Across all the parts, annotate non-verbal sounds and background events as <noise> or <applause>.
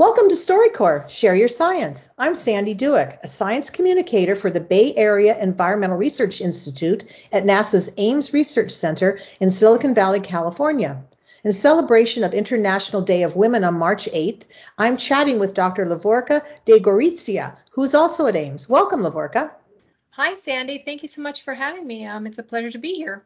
Welcome to StoryCorps, Share Your Science. I'm Sandy Duick, a science communicator for the Bay Area Environmental Research Institute at NASA's Ames Research Center in Silicon Valley, California. In celebration of International Day of Women on March 8th, I'm chatting with Dr. Levorka de Gorizia, who's also at Ames. Welcome, Lovorka. Hi, Sandy. Thank you so much for having me. Um, it's a pleasure to be here.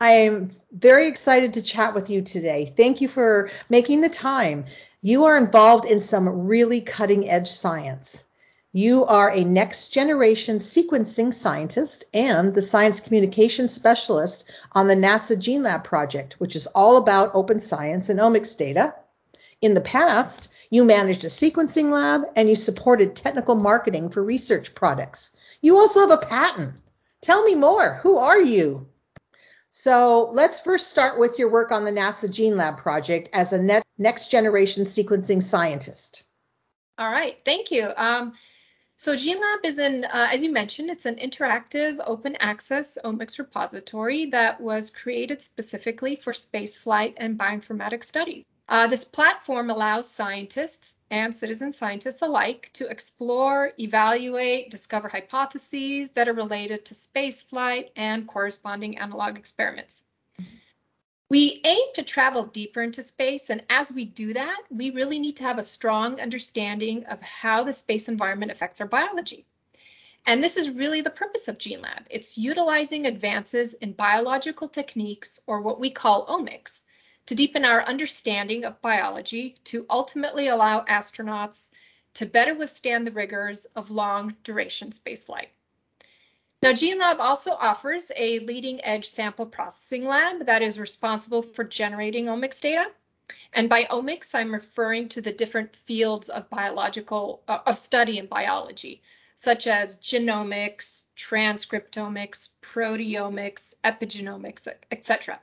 I am very excited to chat with you today. Thank you for making the time. You are involved in some really cutting edge science. You are a next generation sequencing scientist and the science communication specialist on the NASA GeneLab project, which is all about open science and omics data. In the past, you managed a sequencing lab and you supported technical marketing for research products. You also have a patent. Tell me more. Who are you? So let's first start with your work on the NASA GeneLab project as a net, next generation sequencing scientist. All right, thank you. Um, so GeneLab is an, uh, as you mentioned, it's an interactive open access omics repository that was created specifically for spaceflight and bioinformatics studies. Uh, this platform allows scientists and citizen scientists alike to explore, evaluate, discover hypotheses that are related to spaceflight and corresponding analog experiments. We aim to travel deeper into space, and as we do that, we really need to have a strong understanding of how the space environment affects our biology. And this is really the purpose of GeneLab. It's utilizing advances in biological techniques, or what we call omics, to deepen our understanding of biology to ultimately allow astronauts to better withstand the rigors of long duration spaceflight. Now, GeneLab also offers a leading edge sample processing lab that is responsible for generating omics data. And by omics, I'm referring to the different fields of biological uh, of study in biology, such as genomics, transcriptomics, proteomics, epigenomics, etc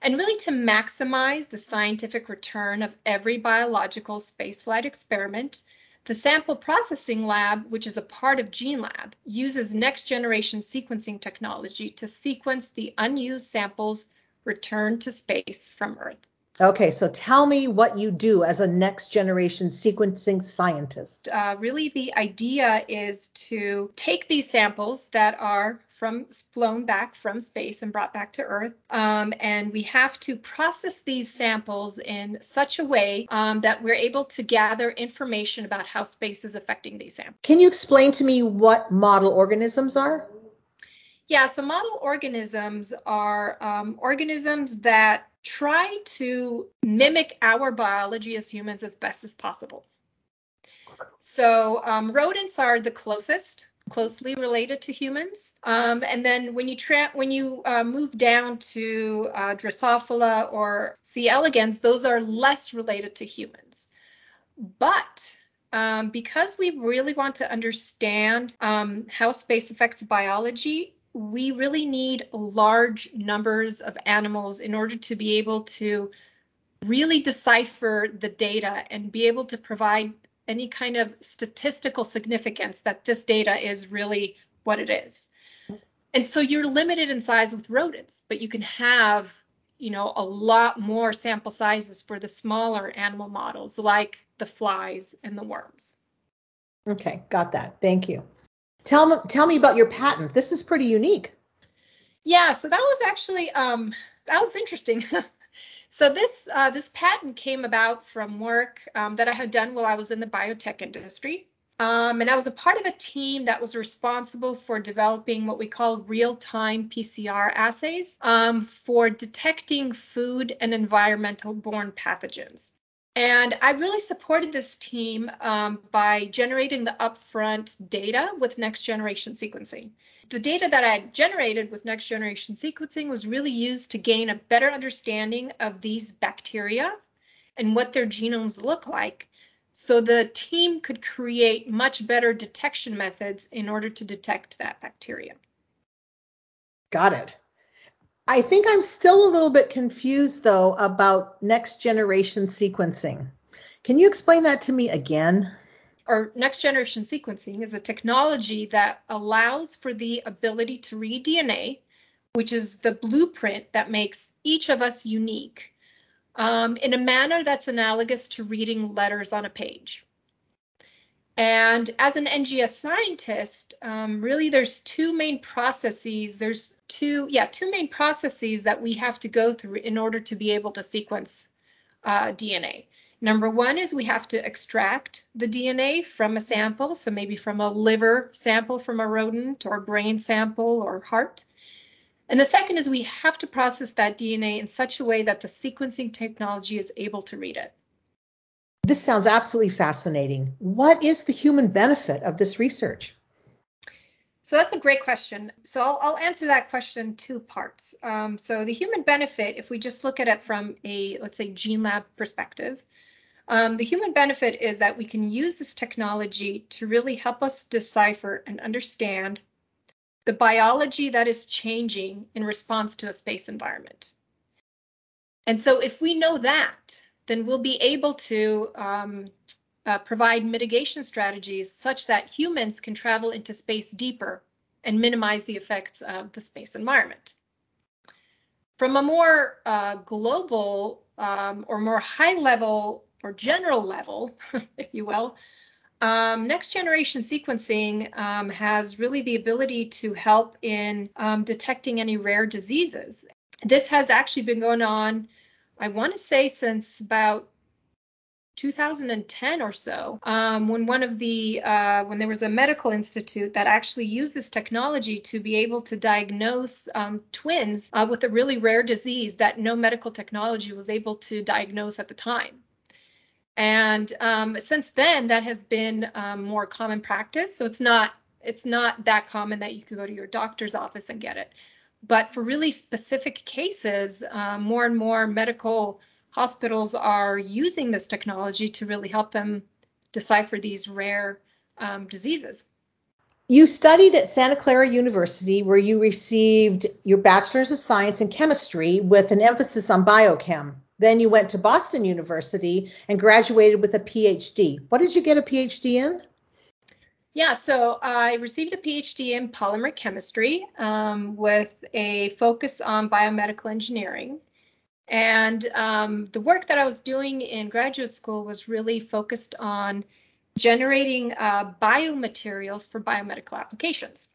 and really to maximize the scientific return of every biological spaceflight experiment, the Sample Processing Lab, which is a part of GeneLab, uses next generation sequencing technology to sequence the unused samples returned to space from Earth. Okay, so tell me what you do as a next generation sequencing scientist. Uh, really, the idea is to take these samples that are from flown back from space and brought back to Earth. Um, and we have to process these samples in such a way um, that we're able to gather information about how space is affecting these samples. Can you explain to me what model organisms are? Yeah, so model organisms are um, organisms that try to mimic our biology as humans as best as possible. So um, rodents are the closest closely related to humans. Um, and then when you tra- when you uh, move down to uh, Drosophila or C. elegans, those are less related to humans. But um, because we really want to understand um, how space affects biology, we really need large numbers of animals in order to be able to really decipher the data and be able to provide any kind of statistical significance that this data is really what it is. And so you're limited in size with rodents, but you can have, you know, a lot more sample sizes for the smaller animal models like the flies and the worms. Okay, got that. Thank you. Tell me tell me about your patent. This is pretty unique. Yeah, so that was actually um that was interesting. <laughs> So this uh, this patent came about from work um, that I had done while I was in the biotech industry. Um, and I was a part of a team that was responsible for developing what we call real-time PCR assays um, for detecting food and environmental borne pathogens. And I really supported this team um, by generating the upfront data with next generation sequencing. The data that I generated with next generation sequencing was really used to gain a better understanding of these bacteria and what their genomes look like so the team could create much better detection methods in order to detect that bacteria. Got it. I think I'm still a little bit confused though about next generation sequencing. Can you explain that to me again? Or next generation sequencing is a technology that allows for the ability to read DNA, which is the blueprint that makes each of us unique. um, in a manner that's analogous to reading letters on a page. And as an NGS scientist, um, really there's two main processes. There's two, yeah, two main processes that we have to go through in order to be able to sequence uh, DNA. Number one is we have to extract the DNA from a sample, so maybe from a liver sample from a rodent or brain sample or heart. And the second is we have to process that DNA in such a way that the sequencing technology is able to read it. This sounds absolutely fascinating. What is the human benefit of this research? So that's a great question. So I'll, I'll answer that question in two parts. Um, so the human benefit, if we just look at it from a, let's say, GeneLab perspective, um, the human benefit is that we can use this technology to really help us decipher and understand the biology that is changing in response to a space environment. And so if we know that, then we'll be able to um, uh, provide mitigation strategies such that humans can travel into space deeper and minimize the effects of the space environment. From a more uh, global um, or more high level or general level, <laughs> if you will, um, next generation sequencing um, has really the ability to help in um, detecting any rare diseases. This has actually been going on I want to say since about 2010 or so, um, when one of the uh, when there was a medical institute that actually used this technology to be able to diagnose um, twins uh, with a really rare disease that no medical technology was able to diagnose at the time. And um, since then, that has been um, more common practice. So it's not it's not that common that you could go to your doctor's office and get it. But for really specific cases, um, more and more medical hospitals are using this technology to really help them decipher these rare um, diseases. You studied at Santa Clara University, where you received your Bachelor's of Science in Chemistry with an emphasis on biochem. Then you went to Boston University and graduated with a PhD. What did you get a PhD in? Yeah, so I received a PhD in polymer chemistry um, with a focus on biomedical engineering. And um, the work that I was doing in graduate school was really focused on generating uh, biomaterials for biomedical applications.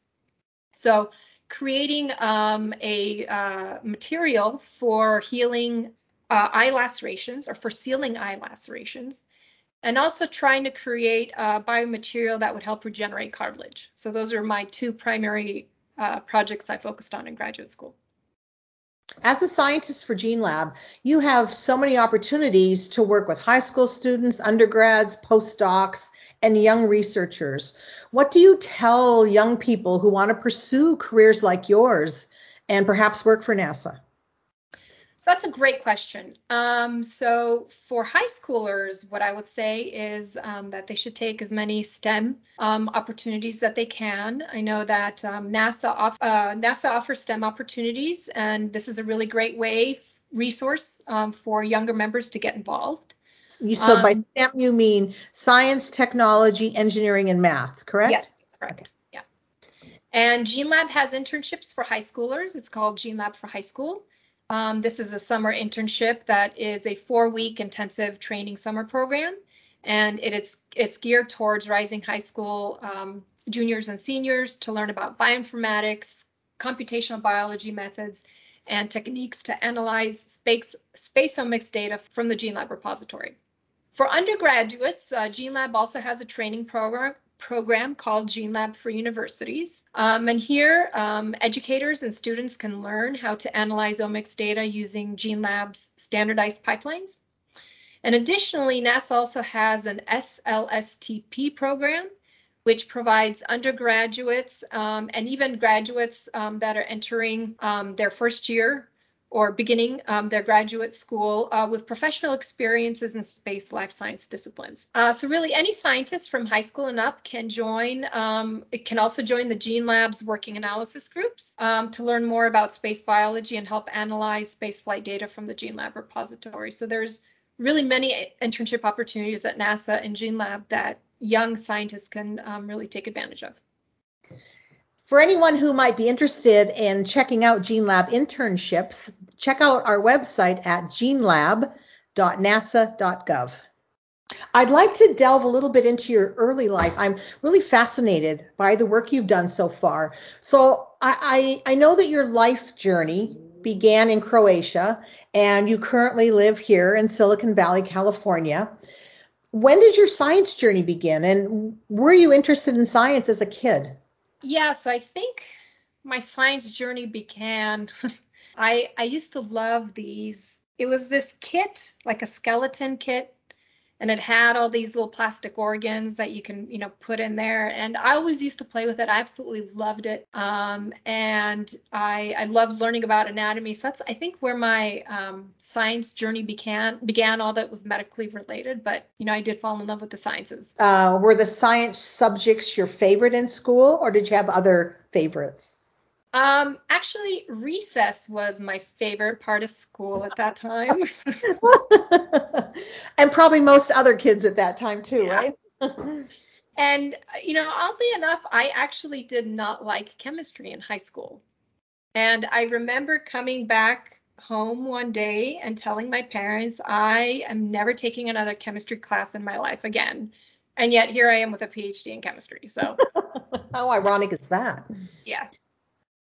So, creating um, a uh, material for healing uh, eye lacerations or for sealing eye lacerations and also trying to create a biomaterial that would help regenerate cartilage. So those are my two primary uh, projects I focused on in graduate school. As a scientist for GeneLab, you have so many opportunities to work with high school students, undergrads, postdocs, and young researchers. What do you tell young people who want to pursue careers like yours and perhaps work for NASA? So that's a great question. Um, so for high schoolers, what I would say is um, that they should take as many STEM um, opportunities that they can. I know that um, NASA off, uh, NASA offers STEM opportunities, and this is a really great way resource um, for younger members to get involved. So by um, STEM you mean science, technology, engineering, and math, correct? Yes, that's correct. Okay. Yeah. And GeneLab has internships for high schoolers. It's called GeneLab for High School. Um, this is a summer internship that is a four-week intensive training summer program, and it, it's it's geared towards rising high school um, juniors and seniors to learn about bioinformatics, computational biology methods, and techniques to analyze space spaceomics data from the GeneLab repository. For undergraduates, uh, GeneLab also has a training program program called GeneLab for Universities. Um, and here, um, educators and students can learn how to analyze omics data using GeneLab's standardized pipelines. And additionally, NASA also has an SLSTP program, which provides undergraduates um, and even graduates um, that are entering um, their first year or beginning um, their graduate school uh, with professional experiences in space life science disciplines. Uh, so really any scientist from high school and up can join. Um, it can also join the GeneLab's working analysis groups um, to learn more about space biology and help analyze space flight data from the GeneLab repository. So there's really many internship opportunities at NASA and GeneLab that young scientists can um, really take advantage of. For anyone who might be interested in checking out GeneLab internships, check out our website at genelab.org. www.nasa.gov. I'd like to delve a little bit into your early life. I'm really fascinated by the work you've done so far. So I, I, I know that your life journey began in Croatia and you currently live here in Silicon Valley, California. When did your science journey begin and were you interested in science as a kid? Yes, I think my science journey began. <laughs> I I used to love these. It was this kit, like a skeleton kit and it had all these little plastic organs that you can you know put in there. And i always used to play with it. I absolutely loved it. Um, and i i loved learning about anatomy. So that's i think where my um, science journey began began all that was medically related. But you know i did fall in love with the sciences. Uh, were the science subjects your favorite in school or did you have other favorites um, actually, recess was my favorite part of school at that time. <laughs> and probably most other kids at that time too, yeah. right? and you know, oddly enough, I actually did not like chemistry in high school. And I remember coming back home one day and telling my parents I am never taking another chemistry class in my life again. And yet here I am with a PhD in chemistry. So <laughs> how ironic is that? Yeah.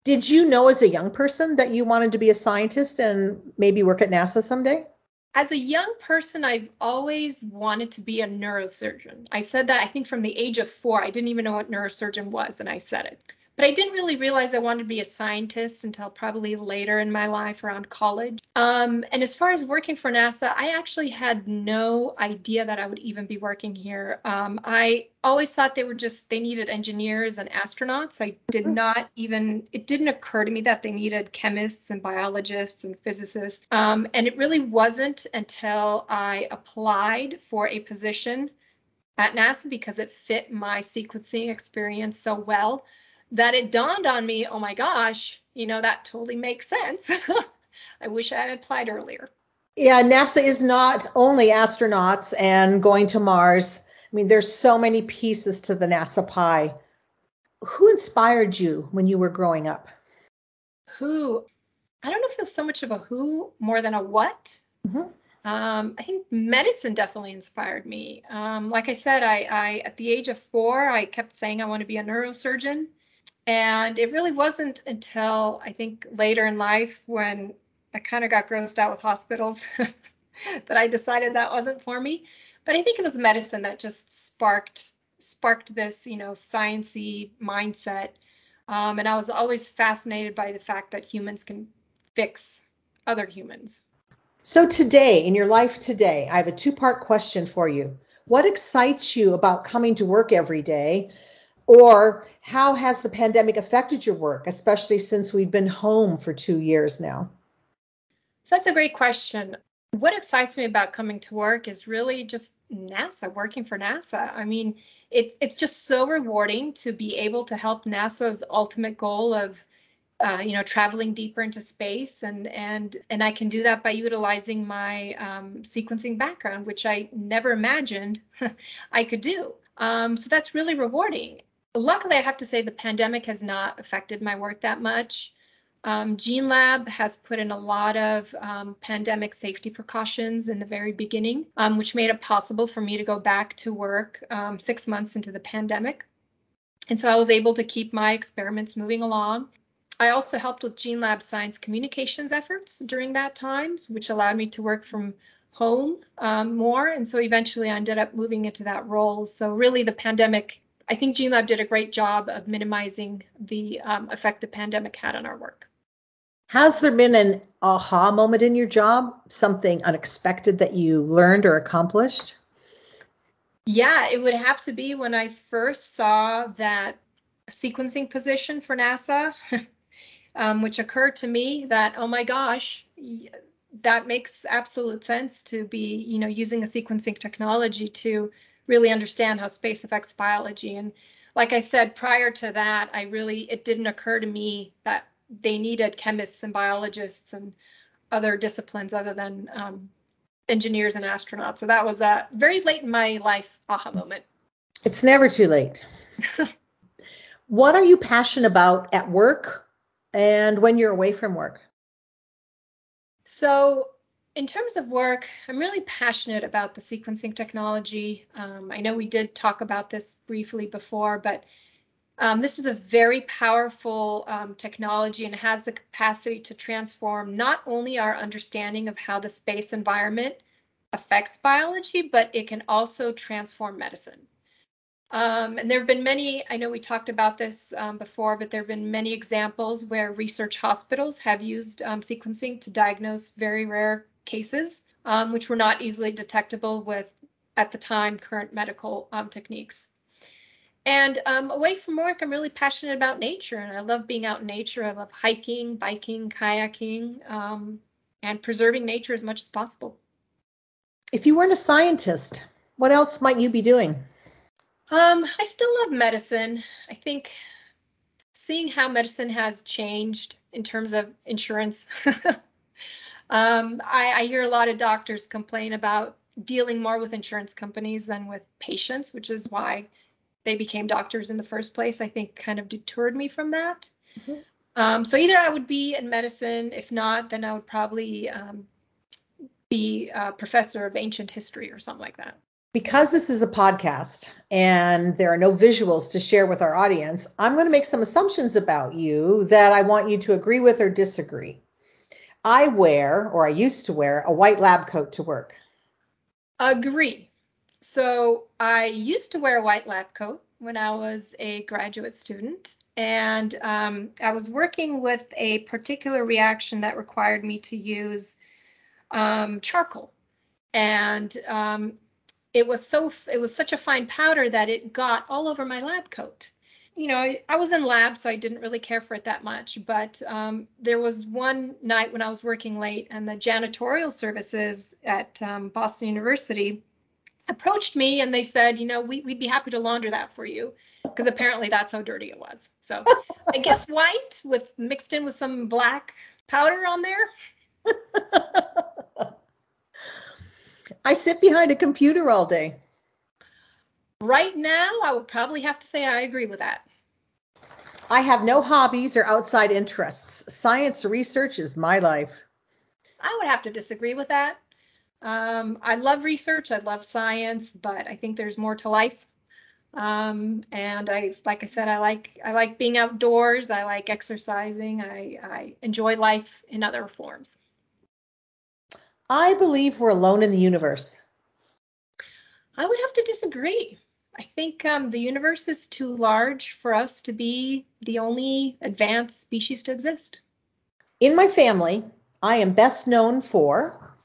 Did you know as a young person that you wanted to be a scientist and maybe work at NASA someday? As a young person, I've always wanted to be a neurosurgeon. I said that I think from the age of four. I didn't even know what neurosurgeon was, and I said it. But I didn't really realize I wanted to be a scientist until probably later in my life around college. Um, and as far as working for NASA, I actually had no idea that I would even be working here. Um, I always thought they were just, they needed engineers and astronauts. I did mm-hmm. not even, it didn't occur to me that they needed chemists and biologists and physicists. Um, and it really wasn't until I applied for a position at NASA because it fit my sequencing experience so well that it dawned on me, oh my gosh, you know, that totally makes sense. <laughs> I wish I had applied earlier. Yeah, NASA is not only astronauts and going to Mars. I mean, there's so many pieces to the NASA pie. Who inspired you when you were growing up? Who? I don't know if it was so much of a who more than a what. Mm-hmm. Um, I think medicine definitely inspired me. Um, like I said, I, I at the age of four, I kept saying I want to be a neurosurgeon. And it really wasn't until I think later in life when I kind of got grossed out with hospitals <laughs> that I decided that wasn't for me. But I think it was medicine that just sparked sparked this, you know, sciency mindset. Um, and I was always fascinated by the fact that humans can fix other humans. So today, in your life today, I have a two-part question for you. What excites you about coming to work every day? Or how has the pandemic affected your work, especially since we've been home for two years now? So that's a great question. What excites me about coming to work is really just NASA, working for NASA. I mean, it, it's just so rewarding to be able to help NASA's ultimate goal of, uh, you know, traveling deeper into space, and and and I can do that by utilizing my um, sequencing background, which I never imagined <laughs> I could do. Um, so that's really rewarding luckily, I have to say the pandemic has not affected my work that much. Um, GeneLab has put in a lot of um, pandemic safety precautions in the very beginning, um, which made it possible for me to go back to work um, six months into the pandemic. And so I was able to keep my experiments moving along. I also helped with GeneLab science communications efforts during that time, which allowed me to work from home um, more. And so eventually I ended up moving into that role. So really the pandemic I think GeneLab did a great job of minimizing the um, effect the pandemic had on our work. Has there been an aha moment in your job, something unexpected that you learned or accomplished? Yeah, it would have to be when I first saw that sequencing position for NASA, <laughs> um, which occurred to me that, oh my gosh, that makes absolute sense to be, you know, using a sequencing technology to really understand how space affects biology. And like I said, prior to that, I really, it didn't occur to me that they needed chemists and biologists and other disciplines other than um, engineers and astronauts. So that was a very late in my life aha moment. It's never too late. <laughs> what are you passionate about at work and when you're away from work? So in terms of work, I'm really passionate about the sequencing technology. Um, I know we did talk about this briefly before, but um, this is a very powerful um, technology and has the capacity to transform not only our understanding of how the space environment affects biology, but it can also transform medicine. Um, and there have been many, I know we talked about this um, before, but there have been many examples where research hospitals have used um, sequencing to diagnose very rare cases, um, which were not easily detectable with, at the time, current medical um, techniques. And um, away from work, I'm really passionate about nature, and I love being out in nature. I love hiking, biking, kayaking, and preserving nature as much as possible. If you weren't a scientist, what else might you be doing? Um, I still love medicine. I think seeing how medicine has changed in terms of insurance. <laughs> um, I, I hear a lot of doctors complain about dealing more with insurance companies than with patients, which is why they became doctors in the first place. I think kind of deterred me from that. Mm-hmm. Um, so either I would be in medicine, if not, then I would probably um, be a professor of ancient history or something like that because this is a podcast and there are no visuals to share with our audience, I'm going to make some assumptions about you that I want you to agree with or disagree. I wear, or I used to wear, a white lab coat to work. Agree. So I used to wear a white lab coat when I was a graduate student, and um, I was working with a particular reaction that required me to use um, charcoal. And um, it was so it was such a fine powder that it got all over my lab coat you know I, was in lab so i didn't really care for it that much but um, there was one night when i was working late and the janitorial services at um, boston university approached me and they said you know we, we'd be happy to launder that for you because apparently that's how dirty it was so i guess white with mixed in with some black powder on there <laughs> I sit behind a computer all day. Right now, I would probably have to say I agree with that. I have no hobbies or outside interests. Science research is my life. I would have to disagree with that. Um, I love research. I love science, but I think there's more to life. Um, and I, like I said, I like I like being outdoors. I like exercising. I, I enjoy life in other forms. I believe we're alone in the universe. I would have to disagree. I think um, the universe is too large for us to be the only advanced species to exist. In my family, I am best known for.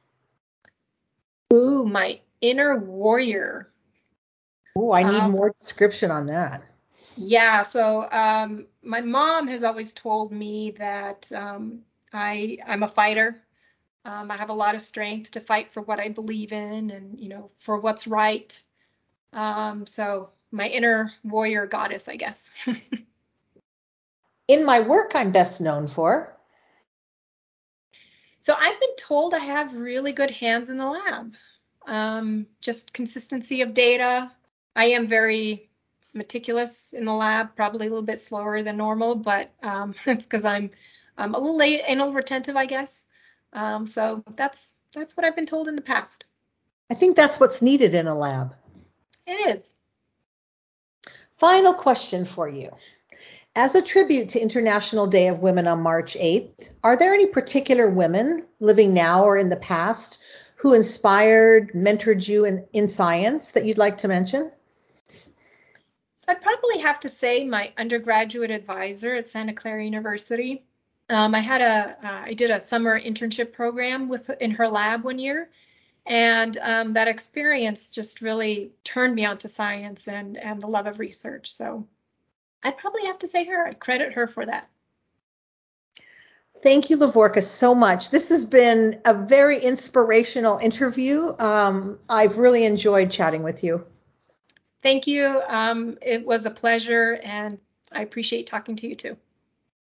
Ooh, my inner warrior. Ooh, I need um, more description on that. Yeah, so um, my mom has always told me that um, I I'm a fighter. Um, I have a lot of strength to fight for what I believe in and, you know, for what's right. Um, so my inner warrior goddess, I guess. <laughs> in my work, I'm best known for. So I've been told I have really good hands in the lab. Um, just consistency of data. I am very meticulous in the lab, probably a little bit slower than normal, but um, <laughs> it's because I'm, I'm a little late, anal retentive, I guess. Um, so that's that's what I've been told in the past. I think that's what's needed in a lab. It is. Final question for you. As a tribute to International Day of Women on March 8th, are there any particular women living now or in the past who inspired, mentored you in, in science that you'd like to mention? So I'd probably have to say my undergraduate advisor at Santa Clara University. Um, I had a uh, I did a summer internship program with in her lab one year, and um, that experience just really turned me onto science and and the love of research. So I'd probably have to say her. I credit her for that. Thank you, Lovorka, so much. This has been a very inspirational interview. Um, I've really enjoyed chatting with you. Thank you. Um, it was a pleasure, and I appreciate talking to you too.